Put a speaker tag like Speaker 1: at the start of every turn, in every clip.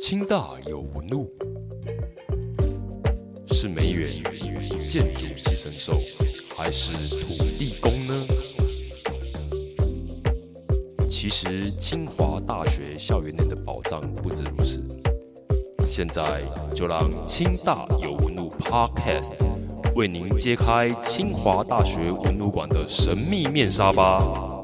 Speaker 1: 清大有纹路，是梅园建筑系神兽，还是土地公呢？其实清华大学校园内的宝藏不止如此。现在就让清大有纹路 Podcast 为您揭开清华大学文路馆的神秘面纱吧。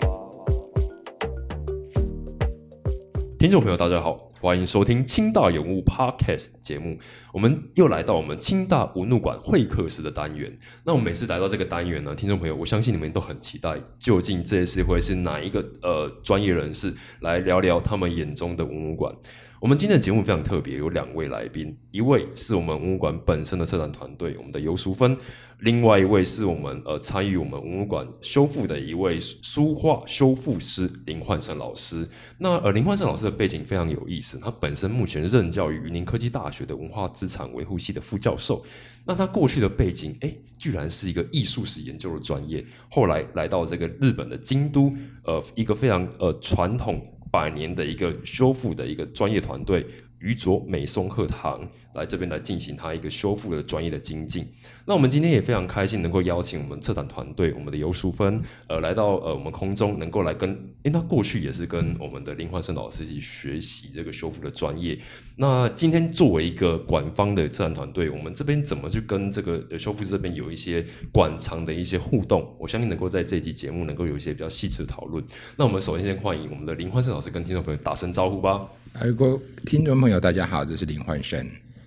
Speaker 1: 听众朋友，大家好，欢迎收听清大有物 Podcast 节目。我们又来到我们清大文物馆会客室的单元。那我们每次来到这个单元呢，听众朋友，我相信你们都很期待，究竟这一次会是哪一个呃专业人士来聊聊他们眼中的文物馆。我们今天的节目非常特别，有两位来宾，一位是我们文物馆本身的策展团队，我们的游淑芬；另外一位是我们呃参与我们文物馆修复的一位书画修复师林焕生老师。那呃林焕生老师的背景非常有意思，他本身目前任教于云林科技大学的文化资产维护系的副教授。那他过去的背景，哎，居然是一个艺术史研究的专业，后来来到这个日本的京都，呃，一个非常呃传统。百年的一个修复的一个专业团队，于卓美松鹤堂来这边来进行他一个修复的专业的精进。那我们今天也非常开心能够邀请我们策展团队，我们的尤淑芬，呃，来到呃我们空中，能够来跟，因为他过去也是跟我们的林焕生老师一起学习这个修复的专业。那今天作为一个馆方的策展团队，我们这边怎么去跟这个修复这边有一些馆藏的一些互动？我相信能够在这期节目能够有一些比较细致的讨论。那我们首先先欢迎我们的林焕生老师跟听众朋友打声招呼吧。
Speaker 2: 还有个听众朋友，大家好，这是林焕生。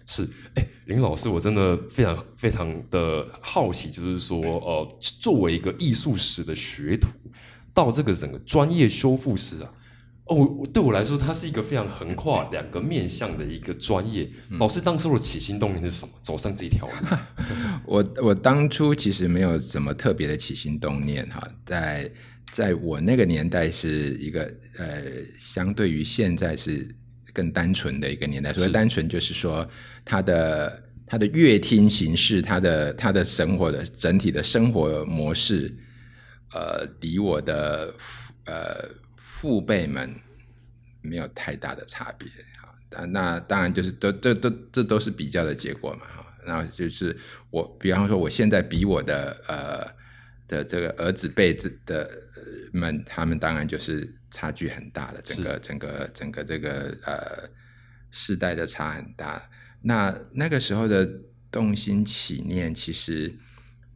Speaker 1: 是，哎，林老师，我真的非常非常的好奇，就是说，呃，作为一个艺术史的学徒，到这个整个专业修复师啊，哦，对我来说，它是一个非常横跨两个面向的一个专业。老师当初的起心动念是什么？走上这条路？
Speaker 2: 我我当初其实没有什么特别的起心动念哈，在在我那个年代是一个呃，相对于现在是。更单纯的一个年代，所以单纯就是说，他的他的乐听形式，他的他的生活的整体的生活模式，呃，离我的呃父辈们没有太大的差别啊。那当然就是都这都这都是比较的结果嘛哈。那就是我比方说，我现在比我的呃的这个儿子辈子的们，他们当然就是。差距很大的，整个整个整个这个呃世代的差很大。那那个时候的动心起念，其实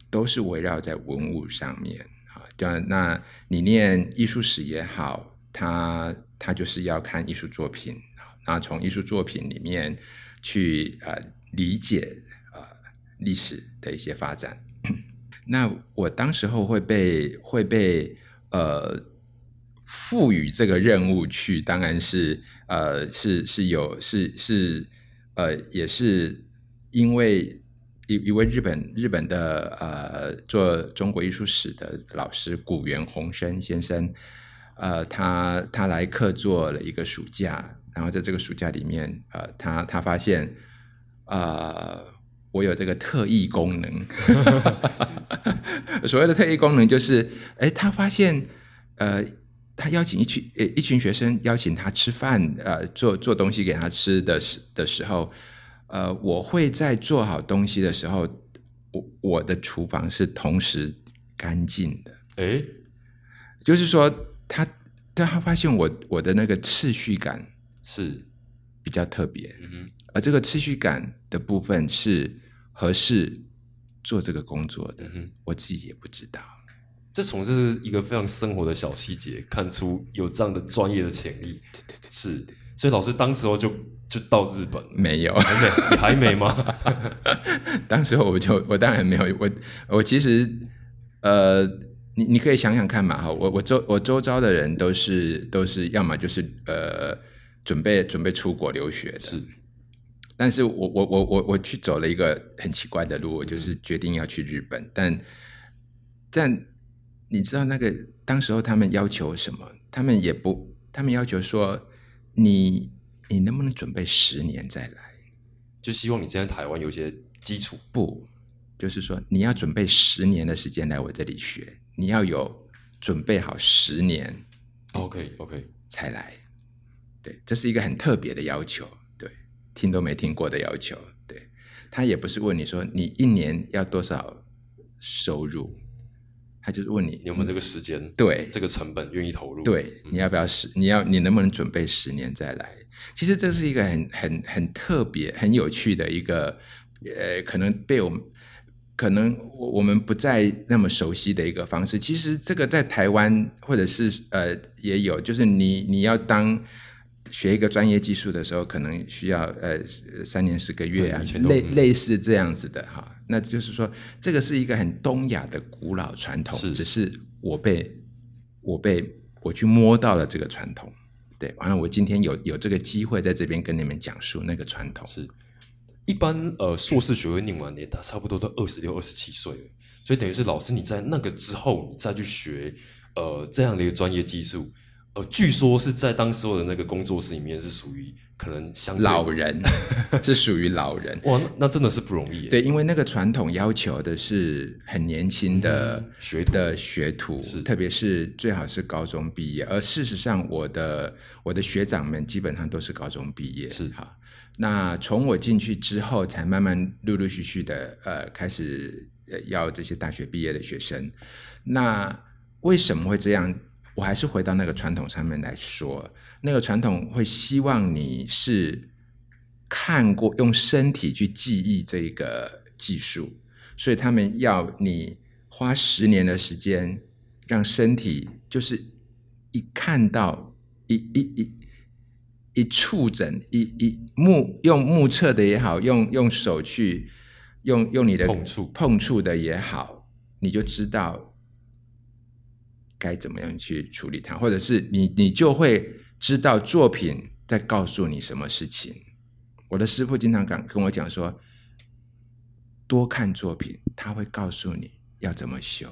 Speaker 2: 都是围绕在文物上面啊。就那你念艺术史也好，他他就是要看艺术作品那从艺术作品里面去呃理解呃历史的一些发展。那我当时候会被会被呃。赋予这个任务去，当然是呃，是是有是是呃，也是因为一一位日本日本的呃做中国艺术史的老师古原宏生先生，呃，他他来客做了一个暑假，然后在这个暑假里面，呃，他他发现呃，我有这个特异功能，所谓的特异功能就是，哎，他发现呃。他邀请一群呃一群学生邀请他吃饭，呃做做东西给他吃的时的时候，呃我会在做好东西的时候，我我的厨房是同时干净的。哎，就是说他他发现我我的那个次序感是。比较特别，嗯而这个次序感的部分是合适做这个工作的，我自己也不知道。
Speaker 1: 这从这是一个非常生活的小细节，看出有这样的专业的潜力。对对对，是。所以老师当时候就就到日本，
Speaker 2: 没有，
Speaker 1: 还没，你还没吗？
Speaker 2: 当时候我就我当然没有，我我其实呃，你你可以想想看嘛哈，我我周我周遭的人都是都是要么就是呃准备准备出国留学的，
Speaker 1: 是。
Speaker 2: 但是我我我我我去走了一个很奇怪的路，我就是决定要去日本，但在。你知道那个当时候他们要求什么？他们也不，他们要求说你你能不能准备十年再来？
Speaker 1: 就希望你在台湾有些基础。
Speaker 2: 不，就是说你要准备十年的时间来我这里学，你要有准备好十年。
Speaker 1: OK OK
Speaker 2: 才来。对，这是一个很特别的要求。对，听都没听过的要求。对，他也不是问你说你一年要多少收入，他就是问你
Speaker 1: 你有没有这个时间，
Speaker 2: 对
Speaker 1: 这个成本愿意投入？
Speaker 2: 对，你要不要十？你要你能不能准备十年再来？其实这是一个很很很特别、很有趣的一个，呃，可能被我们可能我我们不再那么熟悉的一个方式。其实这个在台湾或者是呃也有，就是你你要当学一个专业技术的时候，可能需要呃三年十个月啊类
Speaker 1: 嗯
Speaker 2: 类似这样子的哈。那就是说，这个是一个很东亚的古老传统，
Speaker 1: 是
Speaker 2: 只是我被我被我去摸到了这个传统。对，完了，我今天有有这个机会在这边跟你们讲述那个传统。
Speaker 1: 是一般呃硕士学位念完也差不多都二十六、二十七岁了，所以等于是老师你在那个之后，你再去学呃这样的一个专业技术，呃，据说是在当时候的那个工作室里面是属于可能相对
Speaker 2: 老人是属于老人，
Speaker 1: 哇，那那真的是不容易耶。
Speaker 2: 对，因为那个传统要求的是很年轻的、
Speaker 1: 嗯学徒
Speaker 2: 的学徒，
Speaker 1: 是
Speaker 2: 特别是最好是高中毕业。而事实上，我的我的学长们基本上都是高中毕业，
Speaker 1: 是
Speaker 2: 哈。那从我进去之后，才慢慢陆陆续续的呃开始呃要这些大学毕业的学生。那为什么会这样？我还是回到那个传统上面来说，那个传统会希望你是看过用身体去记忆这个技术，所以他们要你花十年的时间，让身体就是一看到一一一一触诊一一目用目测的也好，用用手去用用你的
Speaker 1: 碰触
Speaker 2: 碰触的也好，你就知道该怎么样去处理它，或者是你你就会知道作品在告诉你什么事情。我的师傅经常讲跟我讲说，多看作品，他会告诉你要怎么修。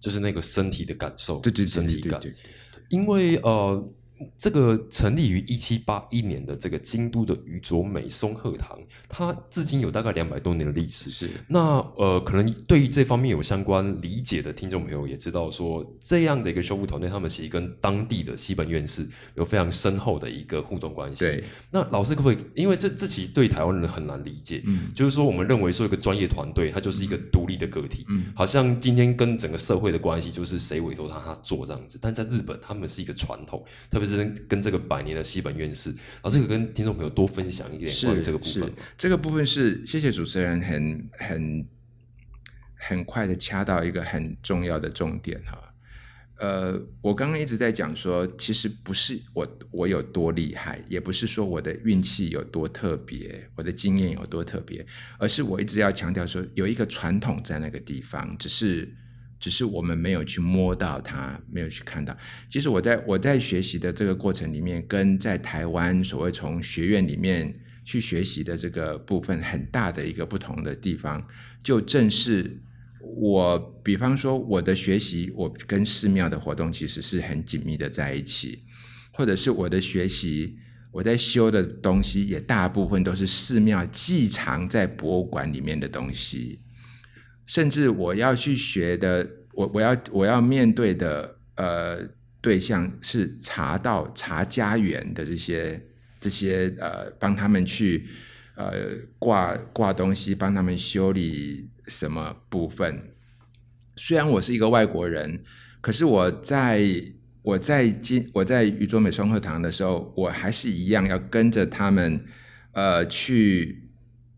Speaker 1: 就是那个身体的感受，
Speaker 2: 对对对
Speaker 1: 身体感。
Speaker 2: 对对对，
Speaker 1: 因为呃，这个成立于一七八一年的这个京都的宇佐美松鹤堂，它至今有大概两百多年的历史。
Speaker 2: 是
Speaker 1: 那呃，可能对于这方面有相关理解的听众朋友也知道说，这样的一个修复团队，他们其实跟当地的西本院士有非常深厚的一个互动关系。
Speaker 2: 对，
Speaker 1: 那老师可不可以？因为这这其实对台湾人很难理解，
Speaker 2: 嗯
Speaker 1: 就是说我们认为说一个专业团队，它就是一个独立的个体，
Speaker 2: 嗯
Speaker 1: 好像今天跟整个社会的关系就是谁委托他他做这样子，但在日本他们是一个传统，特别是跟这个百年的西本院士，老师可以跟听众朋友多分享一点
Speaker 2: 是
Speaker 1: 关于这个部分吗？
Speaker 2: 这个部分是谢谢主持人很很很快的掐到一个很重要的重点哈。呃，我刚刚一直在讲说，其实不是我我有多厉害，也不是说我的运气有多特别，我的经验有多特别，而是我一直要强调说，有一个传统在那个地方，只是只是我们没有去摸到它，没有去看到。其实我在我在学习的这个过程里面，跟在台湾所谓从学院里面去学习的这个部分很大的一个不同的地方，就正是我，比方说我的学习，我跟寺庙的活动其实是很紧密的在一起，或者是我的学习。我在修的东西也大部分都是寺庙寄藏在博物馆里面的东西，甚至我要去学的，我我要我要面对的呃对象是茶道茶家园的这些这些呃帮他们去呃挂挂东西，帮他们修理什么部分。虽然我是一个外国人，可是我在我在今我在宇宙美双课堂的时候，我还是一样要跟着他们呃去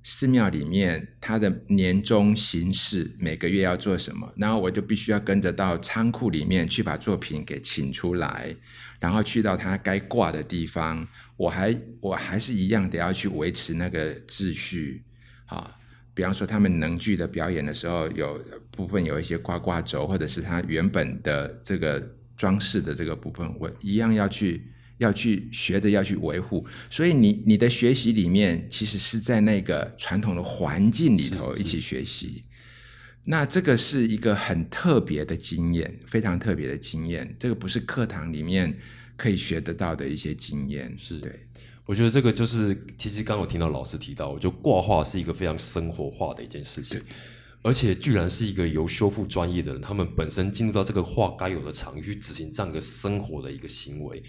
Speaker 2: 寺庙里面他的年终行事，每个月要做什么，然后我就必须要跟着到仓库里面去把作品给请出来，然后去到他该挂的地方，我还我还是一样得要去维持那个秩序啊。比方说，他们能剧的表演的时候，有部分有一些挂挂轴，或者是他原本的这个装饰的这个部分，我一样要去要去学着要去维护。所以你你的学习里面，其实是在那个传统的环境里头一起学习。那这个是一个很特别的经验，非常特别的经验。这个不是课堂里面可以学得到的一些经验。
Speaker 1: 是
Speaker 2: 对，
Speaker 1: 我觉得这个就是，其实刚刚有听到老师提到，我觉得挂画是一个非常生活化的一件事情。而且居然是一个由修复专业的人，他们本身进入到这个画该有的场域去执行这样一个生活的一个行为。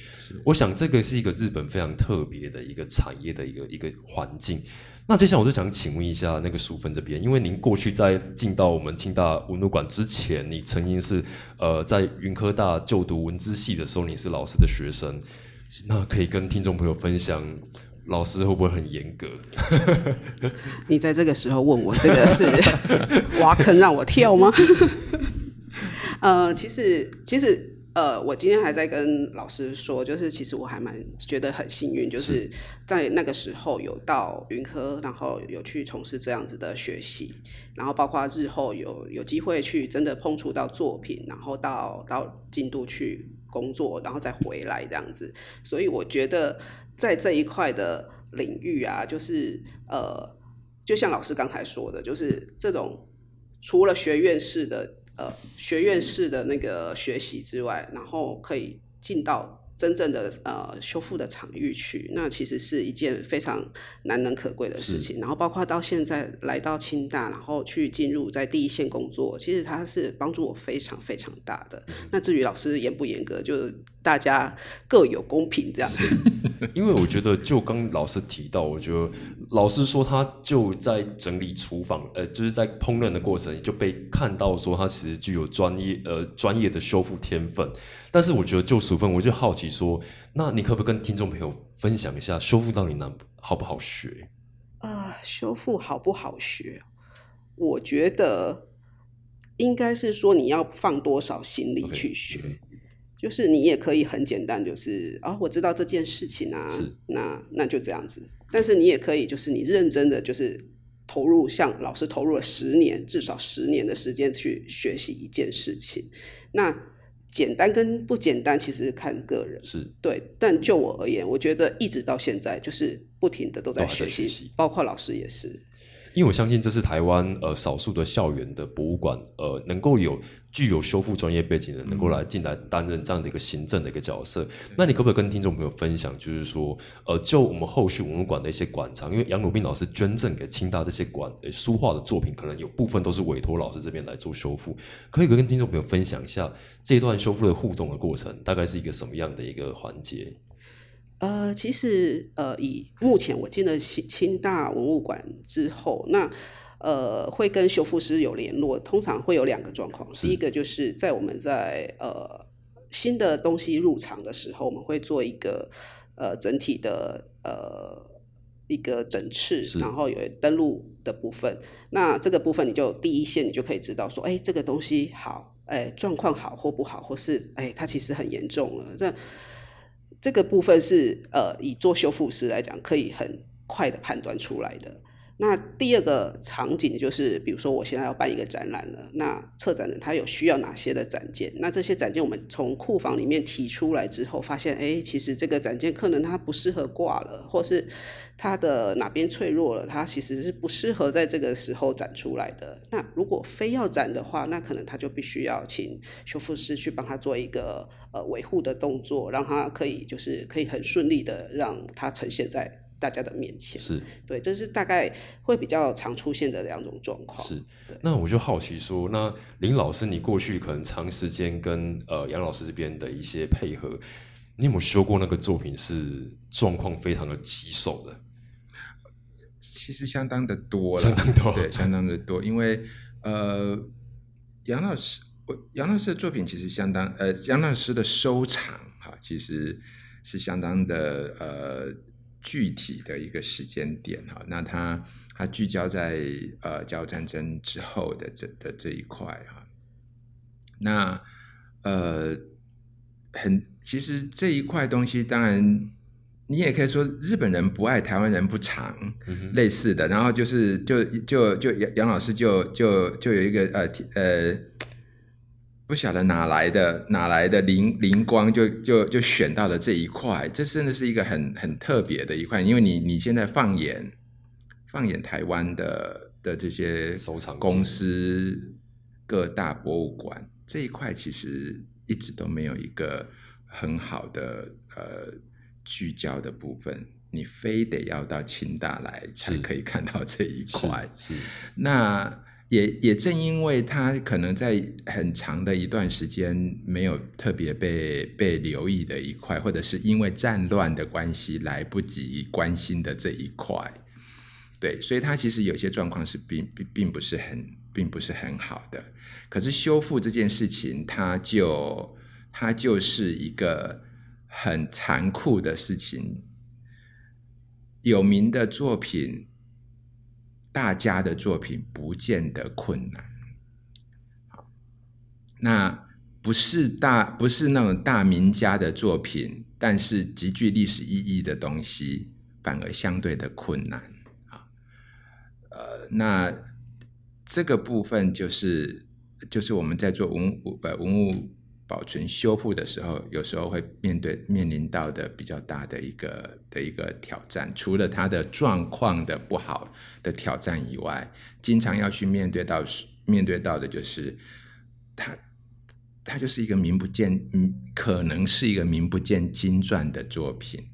Speaker 1: 我想这个是一个日本非常特别的一个产业的一个一个环境。那接下来我就想请问一下那个淑芬这边，因为您过去在进到我们清大文物馆之前，你曾经是呃在云科大就读文资系的时候，你是老师的学生，那可以跟听众朋友分享，老师会不会很严格？
Speaker 3: 你在这个时候问我这个是 挖坑让我跳吗？呃，其实其实。呃，我今天还在跟老师说，就是其实我还蛮觉得很幸运，就是在那个时候有到云科，然后有去从事这样子的学习，然后包括日后有有机会去真的碰触到作品，然后到到京都去工作，然后再回来这样子。所以我觉得在这一块的领域啊，就是呃，就像老师刚才说的，就是这种除了学院式的。呃，学院式的那个学习之外，然后可以进到。真正的呃修复的场域去，那其实是一件非常难能可贵的事情。然后包括到现在来到清大，然后去进入在第一线工作，其实它是帮助我非常非常大的。那至于老师严不严格，就是大家各有公平这样。
Speaker 1: 因为我觉得，就刚老师提到，我觉得老师说他就在整理厨房，呃，就是在烹饪的过程就被看到说他其实具有专业呃专业的修复天分。但是我觉得就淑芬，我就好奇说，那你可不可以跟听众朋友分享一下修复到底难好不好学？
Speaker 3: 啊，修复好不好学？我觉得应该是说你要放多少心力去学，就是你也可以很简单，就是啊，我知道这件事情啊，那那就这样子。但是你也可以，就是你认真的，就是投入，像老师投入了十年，至少十年的时间去学习一件事情，那。简单跟不简单，其实看个人。
Speaker 1: 是
Speaker 3: 对，但就我而言，我觉得一直到现在，就是不停的都在学习，包括老师也是。
Speaker 1: 因为我相信这是台湾呃少数的校园的博物馆，呃能够有具有修复专业背景的，能够来进来担任这样的一个行政的一个角色。那你可不可以跟听众朋友分享，就是说，呃，就我们后续文物馆的一些馆藏，因为杨鲁斌老师捐赠给清大这些馆书画的作品，可能有部分都是委托老师这边来做修复，可以跟听众朋友分享一下这段修复的互动的过程，大概是一个什么样的一个环节？
Speaker 3: 呃，其实呃，以目前我进了清清大文物馆之后，那呃会跟修复师有联络，通常会有两个状况。第一个就是在我们在呃新的东西入场的时候，我们会做一个呃整体的呃一个整治，然后有登录的部分。那这个部分你就第一线，你就可以知道说，哎，这个东西好，哎，状况好或不好，或是哎，它其实很严重了。这这个部分是呃，以做修复师来讲，可以很快的判断出来的。那第二个场景就是，比如说我现在要办一个展览了，那策展人他有需要哪些的展件？那这些展件我们从库房里面提出来之后，发现哎，其实这个展件可能它不适合挂了，或是它的哪边脆弱了，它其实是不适合在这个时候展出来的。那如果非要展的话，那可能他就必须要请修复师去帮他做一个呃维护的动作，让他可以就是可以很顺利的让它呈现在。大家的面前
Speaker 1: 是
Speaker 3: 对，这是大概会比较常出现的两种状况。
Speaker 1: 是，那我就好奇说，那林老师，你过去可能长时间跟呃杨老师这边的一些配合，你有没有修过那个作品是状况非常的棘手的？
Speaker 2: 其实相当的多了，
Speaker 1: 相当多，
Speaker 2: 对，相当的多。因为呃，杨老师，我杨老师的作品其实相当呃，杨老师的收藏哈，其实是相当的呃。具体的一个时间点哈，那它它聚焦在呃甲午战争之后的这的这一块哈，那呃很其实这一块东西，当然你也可以说日本人不爱台湾人不长类似的，然后就是就就就杨杨老师就就就有一个呃呃。不晓得哪来的哪来的灵灵光，就就就选到了这一块，这真的是一个很很特别的一块。因为你你现在放眼放眼台湾的的这些
Speaker 1: 收藏
Speaker 2: 公司、各大博物馆这一块，其实一直都没有一个很好的呃聚焦的部分。你非得要到清大来才可以看到这一块。
Speaker 1: 是
Speaker 2: 那也也正因为他可能在很长的一段时间没有特别被被留意的一块，或者是因为战乱的关系来不及关心的这一块，对，所以他其实有些状况是并并并不是很并不是很好的。可是修复这件事情，它就它就是一个很残酷的事情。有名的作品。大家的作品不见得困难，那不是大不是那种大名家的作品，但是极具历史意义的东西，反而相对的困难啊。呃，那这个部分就是就是我们在做文物呃文物。保存修复的时候，有时候会面对面临到的比较大的一个的一个挑战。除了它的状况的不好的挑战以外，经常要去面对到面对到的就是它，它就是一个名不见嗯，可能是一个名不见经传的作品。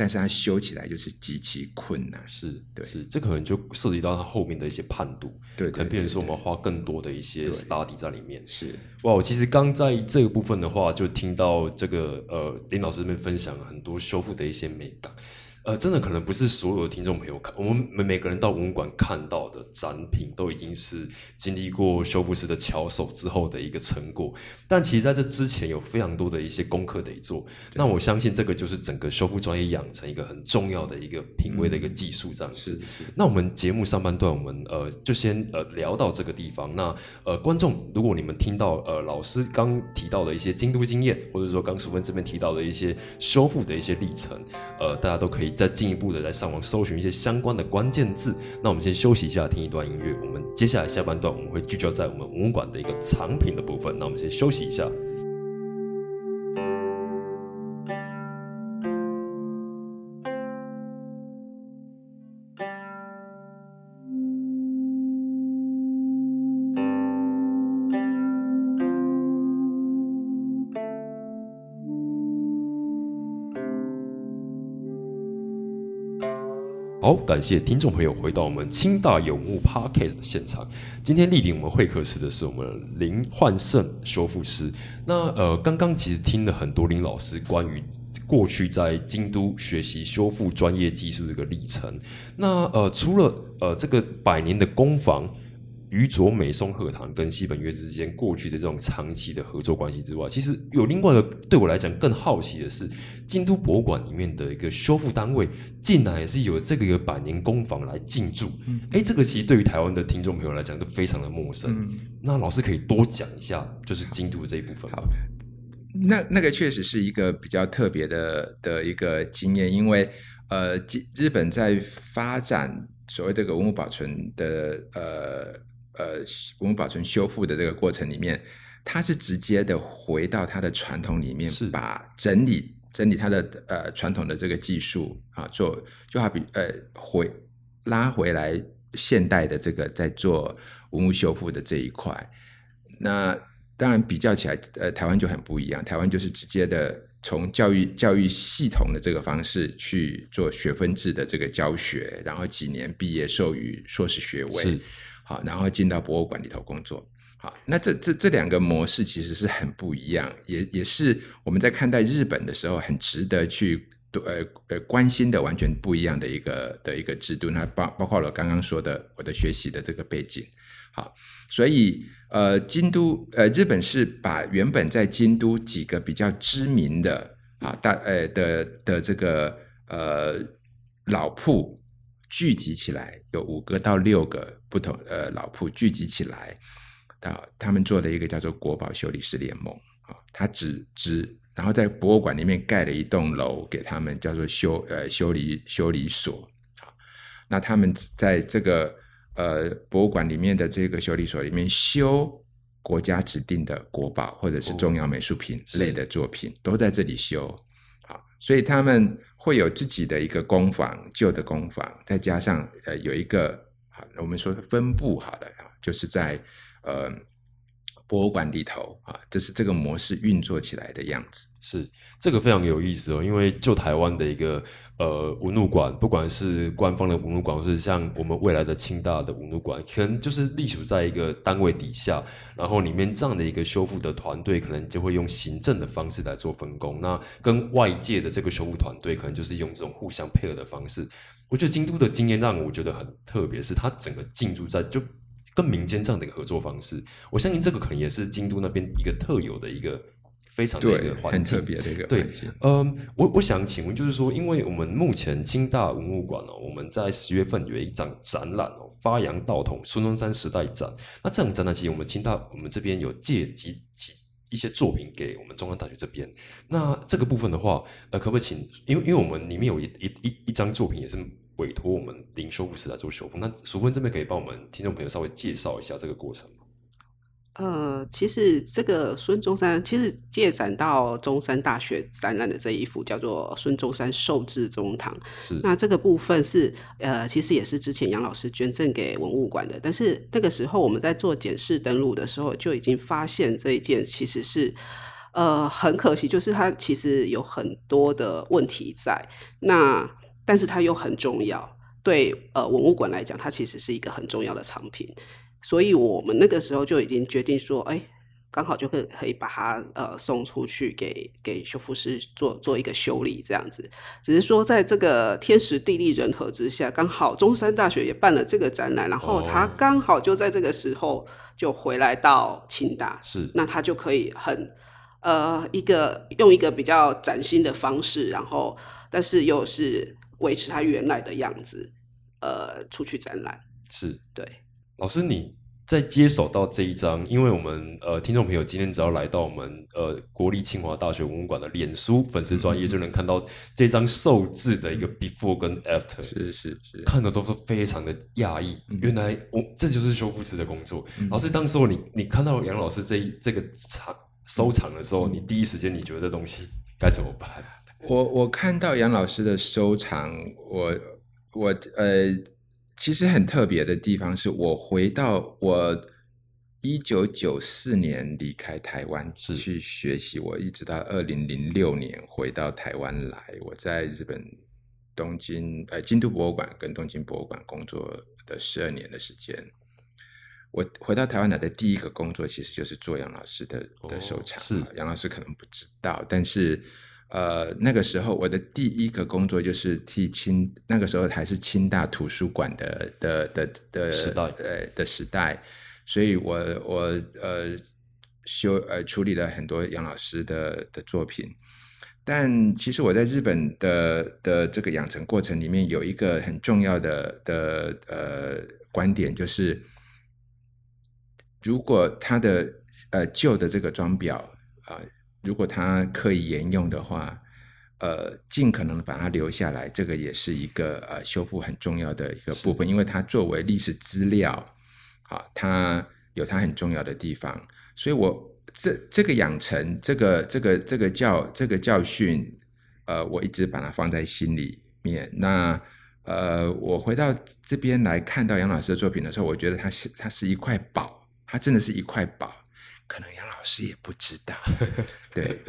Speaker 2: 但是它修起来就是极其困难，
Speaker 1: 是
Speaker 2: 对，
Speaker 1: 是这可能就涉及到它后面的一些判读，
Speaker 2: 对，
Speaker 1: 可能变成说我们花更多的一些 study 在里面。
Speaker 2: 是。
Speaker 1: 哇，我其实刚在这个部分的话，就听到这个呃林老师这边分享了很多修复的一些美感。呃，真的可能不是所有的听众朋友看，我们每每个人到文物馆看到的展品，都已经是经历过修复师的巧手之后的一个成果。但其实在这之前，有非常多的一些功课得做。那我相信这个就是整个修复专业养成一个很重要的一个品味的一个技术，这样子。那我们节目上半段，我们呃就先呃聊到这个地方。那呃，观众，如果你们听到呃老师刚提到的一些京都经验，或者说刚淑芬这边提到的一些修复的一些历程，呃，大家都可以。再进一步的来上网搜寻一些相关的关键字。那我们先休息一下，听一段音乐。我们接下来下半段我们会聚焦在我们文物馆的一个藏品的部分。那我们先休息一下。好，感谢听众朋友回到我们清大有木 Podcast 的现场。今天莅临我们会客室的是我们林焕胜修复师。那呃，刚刚其实听了很多林老师关于过去在京都学习修复专业技术的一个历程。那呃，除了呃这个百年的工坊。于佐美松鹤堂跟西本月之间过去的这种长期的合作关系之外，其实有另外一个对我来讲更好奇的是，京都博物馆里面的一个修复单位，竟然也是有这个一个百年工坊来进驻。哎，这个其实对于台湾的听众朋友来讲都非常的陌生。那老师可以多讲一下，就是京都的这一部分。
Speaker 2: 好，那那个确实是一个比较特别的的一个经验，因为呃，日本在发展所谓这个文物保存的呃。呃，文物保存修复的这个过程里面，它是直接的回到它的传统里面，
Speaker 1: 是
Speaker 2: 把整理整理它的呃传统的这个技术啊，做就好比呃回拉回来现代的这个在做文物修复的这一块。那当然比较起来，呃，台湾就很不一样，台湾就是直接的从教育教育系统的这个方式去做学分制的这个教学，然后几年毕业授予硕士学位。好，然后进到博物馆里头工作。好，那这这这两个模式其实是很不一样，也也是我们在看待日本的时候很值得去呃呃关心的，完全不一样的一个的一个制度。那包包括了刚刚说的我的学习的这个背景。好，所以呃，京都呃，日本是把原本在京都几个比较知名的啊大呃的的这个呃老铺。聚集起来有五个到六个不同呃老铺聚集起来，啊，他们做了一个叫做国宝修理师联盟啊，他只只然后在博物馆里面盖了一栋楼给他们叫做修呃修理修理所啊，那他们在这个呃博物馆里面的这个修理所里面修国家指定的国宝或者是重要美术品类的作品，都在这里修。所以他们会有自己的一个工坊，旧的工坊，再加上呃有一个好，我们说分布好的啊，就是在呃博物馆里头啊，这是这个模式运作起来的样子。
Speaker 1: 是这个非常有意思哦，因为就台湾的一个呃文物馆，不管是官方的文物馆，或是像我们未来的清大的文物馆，可能就是隶属在一个单位底下，然后里面这样的一个修复的团队，可能就会用行政的方式来做分工。那跟外界的这个修复团队，可能就是用这种互相配合的方式。我觉得京都的经验让我觉得很特别，是它整个进驻在就跟民间这样的一个合作方式。我相信这个可能也是京都那边一个特有的一个。非常的一个环境，
Speaker 2: 很特别的一个
Speaker 1: 对。嗯，我我想请问，就是说，因为我们目前清大文物馆哦，我们在十月份有一场展览哦，发扬道统孙中山时代展。那这场展览其实我们清大我们这边有借几几一些作品给我们中央大学这边。那这个部分的话，呃，可不可以请？因为因为我们里面有一一一一张作品也是委托我们林修复师来做修复。那淑芬这边可以帮我们听众朋友稍微介绍一下这个过程吗？
Speaker 3: 呃，其实这个孙中山，其实借展到中山大学展览的这一幅叫做《孙中山寿制中堂》。
Speaker 1: 是，
Speaker 3: 那这个部分是呃，其实也是之前杨老师捐赠给文物馆的。但是那个时候我们在做检视登录的时候，就已经发现这一件其实是呃很可惜，就是它其实有很多的问题在。那但是它又很重要，对呃文物馆来讲，它其实是一个很重要的藏品。所以我们那个时候就已经决定说，哎，刚好就可可以把它呃送出去给给修复师做做一个修理这样子。只是说在这个天时地利人和之下，刚好中山大学也办了这个展览，然后他刚好就在这个时候就回来到清大，
Speaker 1: 是
Speaker 3: 那他就可以很呃一个用一个比较崭新的方式，然后但是又是维持它原来的样子，呃，出去展览。
Speaker 1: 是
Speaker 3: 对。
Speaker 1: 老师，你在接手到这一张，因为我们呃听众朋友今天只要来到我们呃国立清华大学文物馆的脸书粉丝专业，就能看到这张寿字的一个 before 跟 after，
Speaker 2: 是是是，
Speaker 1: 看的都是非常的讶异。原来我这就是修复师的工作。老师，当时候你你看到杨老师这一这个藏收藏的时候，你第一时间你觉得这东西该怎么办？
Speaker 2: 我我看到杨老师的收藏，我我呃。其实很特别的地方是我回到我一九九四年离开台湾去学习，我一直到二零零六年回到台湾来。我在日本东京呃京都博物馆跟东京博物馆工作的十二年的时间。我回到台湾来的第一个工作其实就是做杨老师的的收藏。
Speaker 1: 是
Speaker 2: 杨老师可能不知道，但是。呃，那个时候我的第一个工作就是替清，那个时候还是清大图书馆的的的的
Speaker 1: 时代，
Speaker 2: 呃的时代，所以我我呃修呃处理了很多杨老师的的作品，但其实我在日本的的这个养成过程里面有一个很重要的的呃观点，就是如果他的呃旧的这个装裱啊。如果它可以沿用的话，呃，尽可能把它留下来，这个也是一个呃修复很重要的一个部分，因为它作为历史资料，好，它有它很重要的地方。所以我这这个养成，这个这个这个教这个教训，呃，我一直把它放在心里面。那呃，我回到这边来看到杨老师的作品的时候，我觉得它是它是一块宝，它真的是一块宝。可能杨老师也不知道，对，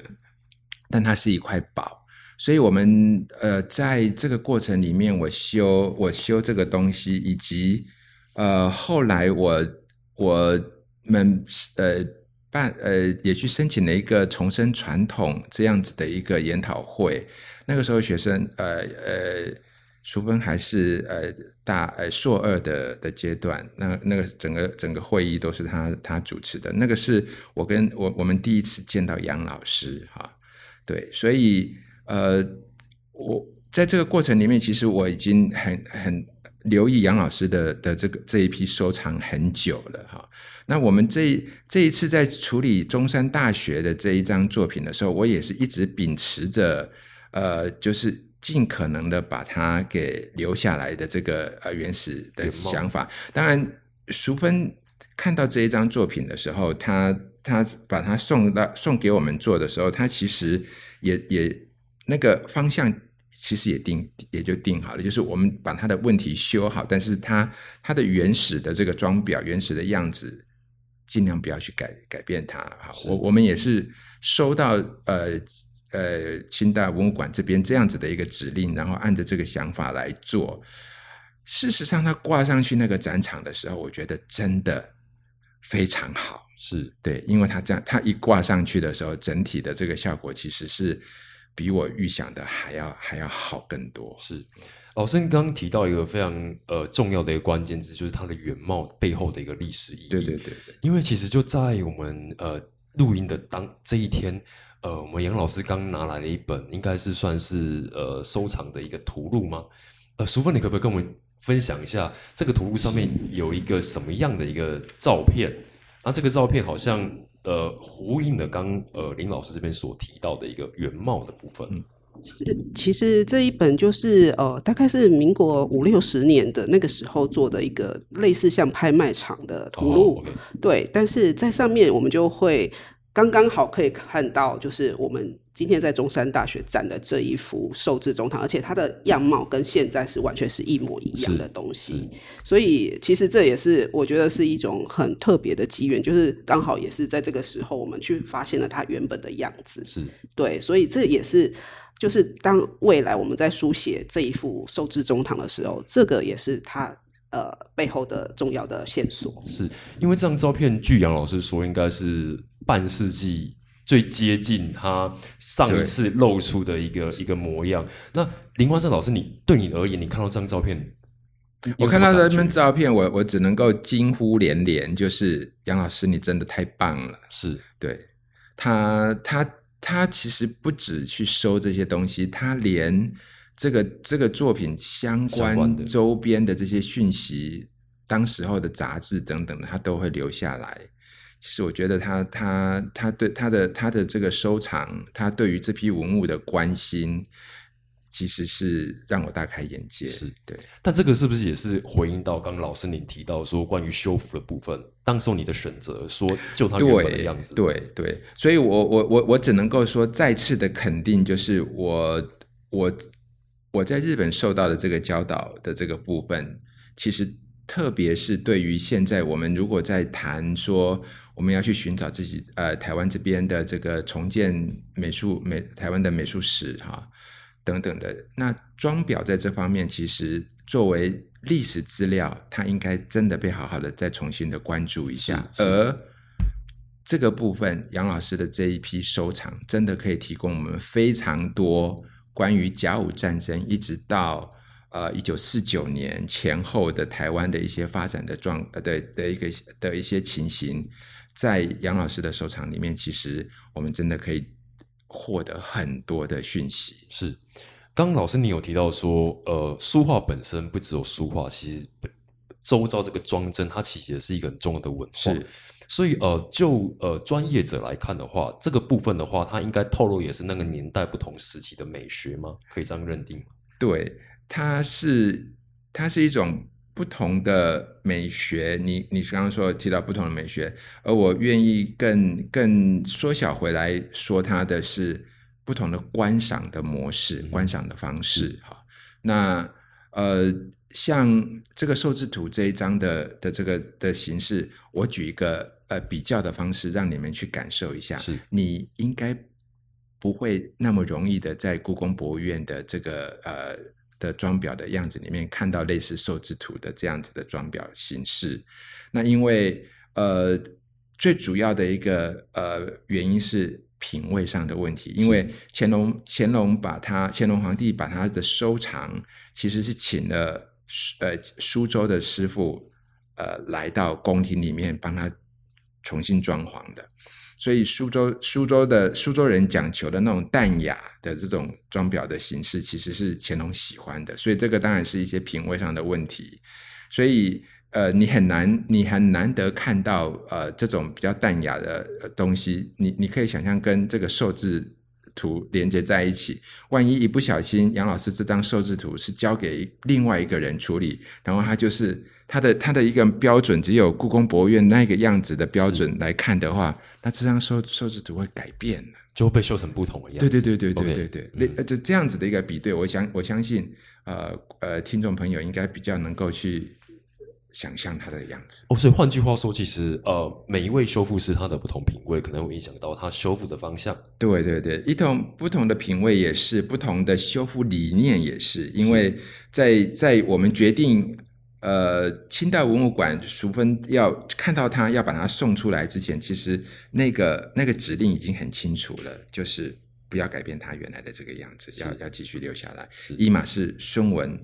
Speaker 2: 但它是一块宝，所以我们呃在这个过程里面，我修我修这个东西，以及呃后来我我们呃办呃也去申请了一个重生传统这样子的一个研讨会，那个时候学生呃呃。淑芬还是呃大呃硕二的的阶段，那那个整个整个会议都是他他主持的，那个是我跟我我们第一次见到杨老师哈，对，所以呃我在这个过程里面，其实我已经很很留意杨老师的的这个这一批收藏很久了哈。那我们这这一次在处理中山大学的这一张作品的时候，我也是一直秉持着呃就是。尽可能的把它给留下来的这个呃原始的想法，当然，淑芬看到这一张作品的时候，他他把它送到送给我们做的时候，他其实也也那个方向其实也定也就定好了，就是我们把他的问题修好，但是他他的原始的这个装裱原始的样子，尽量不要去改改变它。好，我我们也是收到呃呃清代文物馆这边这样子的一个指令，然后按照这个想法来做。事实上，它挂上去那个展场的时候，我觉得真的非常好。
Speaker 1: 是
Speaker 2: 对，因为它这样，它一挂上去的时候，整体的这个效果其实是比我预想的还要还要好更多。
Speaker 1: 是，老师你刚刚提到一个非常呃重要的一个关键字，就是它的原貌背后的一个历史意义。
Speaker 2: 对对对对，
Speaker 1: 因为其实就在我们呃录音的当这一天，呃，我们杨老师刚拿来了一本，应该是算是呃收藏的一个图录吗？呃，淑芬，你可不可以跟我们分享一下这个图录上面有一个什么样的一个照片？那这个照片好像呃呼应了刚呃林老师这边所提到的一个原貌的部分。
Speaker 2: 嗯
Speaker 3: 其实这一本就是呃，大概是民国五六十年的那个时候做的一个类似像拍卖场的图录，对。但是在上面我们就会刚刚好可以看到，就是我们今天在中山大学展的这一幅寿制中堂，而且它的样貌跟现在是完全是一模一样的东西。所以其实这也是我觉得是一种很特别的机缘，就是刚好也是在这个时候我们去发现了它原本的样子。
Speaker 1: 是
Speaker 3: 对，所以这也是就是当未来我们在书写这一幅寿制中堂的时候，这个也是它呃背后的重要的线索。
Speaker 1: 是因为这张照片，据杨老师说，应该是半世纪最接近他上一次露出的一个一个模样。那林光胜老师，你对你而言，你看到这张照片，
Speaker 2: 我看到这
Speaker 1: 这
Speaker 2: 张照片，我我只能够惊呼连连，就是杨老师，你真的太棒了。
Speaker 1: 是
Speaker 2: 对他，他他其实不止去收这些东西，他连这个这个作品相关周边的这些讯息，当时候的杂志等等的，他都会留下来。其实我觉得他他他对他的他的这个收藏，他对于这批文物的关心，其实是让我大开眼界。
Speaker 1: 是
Speaker 2: 对。
Speaker 1: 但这个是不是也是回应到刚刚老师您提到说关于修复的部分？当时候你的选择说就他原本的
Speaker 2: 对
Speaker 1: 样子，
Speaker 2: 对对，所以我我我我只能够说再次的肯定，就是我我我在日本受到的这个教导的这个部分，其实特别是对于现在我们如果在谈说我们要去寻找自己呃台湾这边的这个重建美术美台湾的美术史哈、等等的，那装裱在这方面其实作为历史资料，它应该真的被好好的再重新的关注一下。而这个部分，杨老师的这一批收藏，真的可以提供我们非常多关于甲午战争一直到呃一九四九年前后的台湾的一些发展的状呃的的一个的一些情形，在杨老师的收藏里面，其实我们真的可以获得很多的讯息。
Speaker 1: 是，刚刚老师你有提到说，呃，书画本身不只有书画，其实周遭这个装帧，它其实也是一个很重要的文化。
Speaker 2: 是，
Speaker 1: 所以呃，就呃专业者来看的话，这个部分的话，它应该透露也是那个年代不同时期的美学吗？可以这样认定吗？
Speaker 2: 对，它是它是一种不同的美学。你你刚刚说提到不同的美学，而我愿意更更缩小回来说，它的是不同的观赏的模式、观赏的方式。哈，那呃，像这个寿制图这一张的的这个的形式，我举一个呃比较的方式，让你们去感受一下。
Speaker 1: 是
Speaker 2: 你应该不会那么容易的在故宫博物院的这个呃的装裱的样子里面看到类似寿字图的这样子的装裱形式。那因为呃最主要的一个呃原因是品味上的问题，因为乾隆乾隆把他乾隆皇帝把他的收藏其实是请了呃苏州的师傅呃来到宫廷里面帮他重新装潢的。所以苏州苏州的苏州人讲求的那种淡雅的这种装裱的形式，其实是乾隆喜欢的。所以这个当然是一些品味上的问题。所以呃，你很难你很难得看到呃这种比较淡雅的、呃、东西。你你可以想象跟这个寿字图连接在一起，万一一不小心杨老师这张寿制图是交给另外一个人处理，然后他就是。他的他的一个标准只有故宫博物院那个样子的标准来看的话，那这张收收制图会改变，
Speaker 1: 就会被修成不同的样子。
Speaker 2: 对对对对对对对，
Speaker 1: 嗯
Speaker 2: 那、就这样子的一个比对，我相我相信，呃呃，听众朋友应该比较能够去想象它的样子。
Speaker 1: 哦，所以换句话说，其实呃，每一位修复师他的不同品味，可能会影响到他修复的方向。
Speaker 2: 对对对，一同不同的品味也是，不同的修复理念也是，因为在在我们决定呃清代文物馆淑芬要看到它要把它送出来之前，其实那个那个指令已经很清楚了，就是不要改变它原来的这个样子，要要继续留下来。一码是孙文，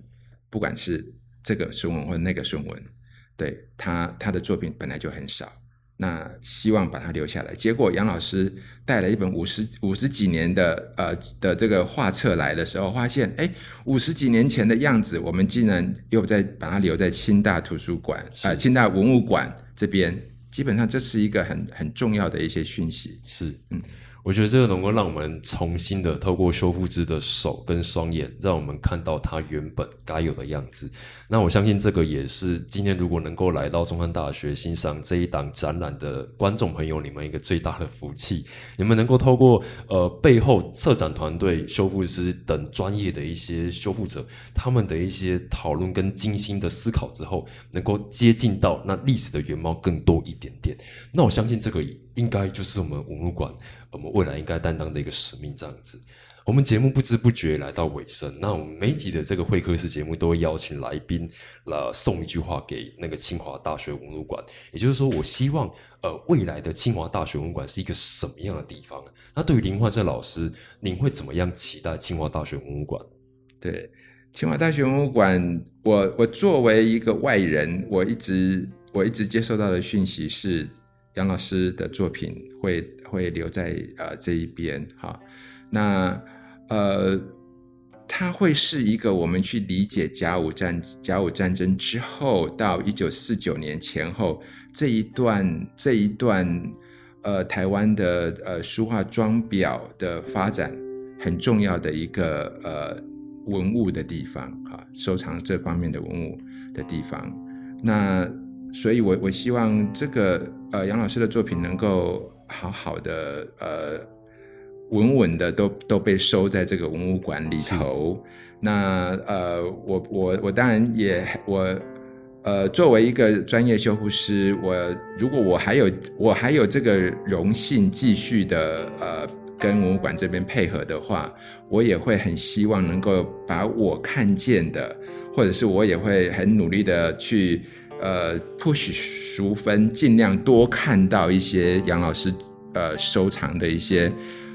Speaker 2: 不管是这个孙文或者那个孙文。对他，他的作品本来就很少，那希望把他留下来。结果杨老师带了一本五十五十几年的呃的这个画册来的时候，发现哎，五十几年前的样子，我们竟然又在把它留在清大图书馆啊，清大文物馆这边。基本上这是一个很很重要的一些讯息。
Speaker 1: 是，嗯。我觉得这个能够让我们重新的透过修复师的手跟双眼，让我们看到它原本该有的样子。那我相信这个也是今天如果能够来到中山大学欣赏这一档展览的观众朋友，你们一个最大的福气。你们能够透过呃背后策展团队、修复师等专业的一些修复者，他们的一些讨论跟精心的思考之后，能够接近到那历史的原貌更多一点点。那我相信这个应该就是我们文物馆。我们未来应该担当的一个使命，这样子。我们节目不知不觉来到尾声，那我们每集的这个会客室节目都会邀请来宾来送一句话给那个清华大学文物馆。也就是说，我希望呃未来的清华大学文物馆是一个什么样的地方？那对于林焕胜老师，您会怎么样期待清华大学文物馆？
Speaker 2: 对清华大学文物馆，我我作为一个外人，我一直我一直接受到的讯息是。杨老师的作品会会留在呃这一边哈，那呃，它会是一个我们去理解甲午战甲午战争之后到一九四九年前后这一段这一段呃台湾的呃书画装裱的发展很重要的一个呃文物的地方哈，收藏这方面的文物的地方，那。所以，我我希望这个呃杨老师的作品能够好好的呃稳稳的都都被收在这个文物馆里头。那呃，我我我当然也我呃作为一个专业修复师，我如果我还有我还有这个荣幸继续的呃跟文物馆这边配合的话，我也会很希望能够把我看见的，或者是我也会很努力的去。呃，push 淑芬尽量多看到一些杨老师呃收藏的一些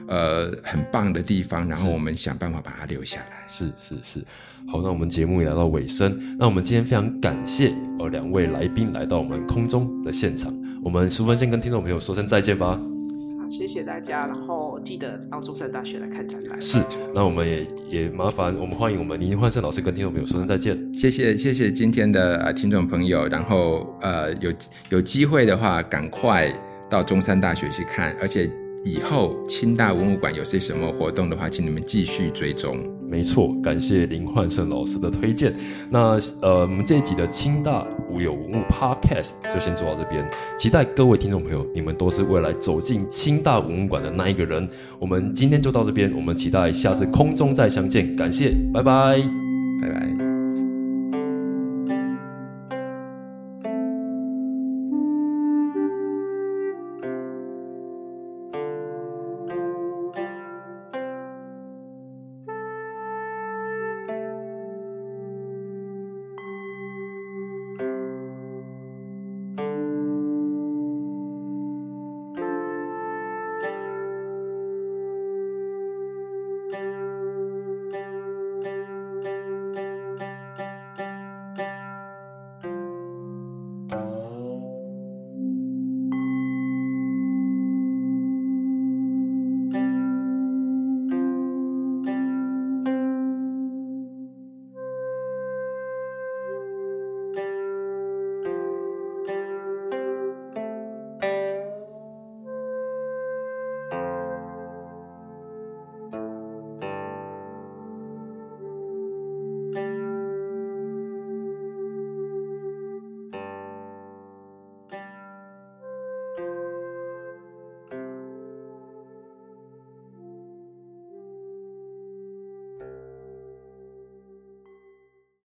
Speaker 2: 呃很棒的地方，然后我们想办法把它留下来。
Speaker 1: 是是是，好，那我们节目也来到尾声，那我们今天非常感谢呃两位来宾来到我们空中的现场，我们淑芬先跟听众朋友说声再见吧。
Speaker 3: 谢谢大家，然后记得到中山大学来看展览。
Speaker 1: 是，那我们也也麻烦我们欢迎我们林焕胜老师跟听众朋友说声再见。
Speaker 2: 谢谢谢谢今天的呃听众朋友，然后呃有有机会的话，赶快到中山大学去看，而且。以后清大文物馆有些什么活动的话，请你们继续追踪。
Speaker 1: 没错，感谢林焕胜老师的推荐。那呃，我们这一集的清大无有文物 Podcast 就先做到这边，期待各位听众朋友，你们都是未来走进清大文物馆的那一个人。我们今天就到这边，我们期待下次空中再相见。感谢，拜拜，
Speaker 2: 拜拜。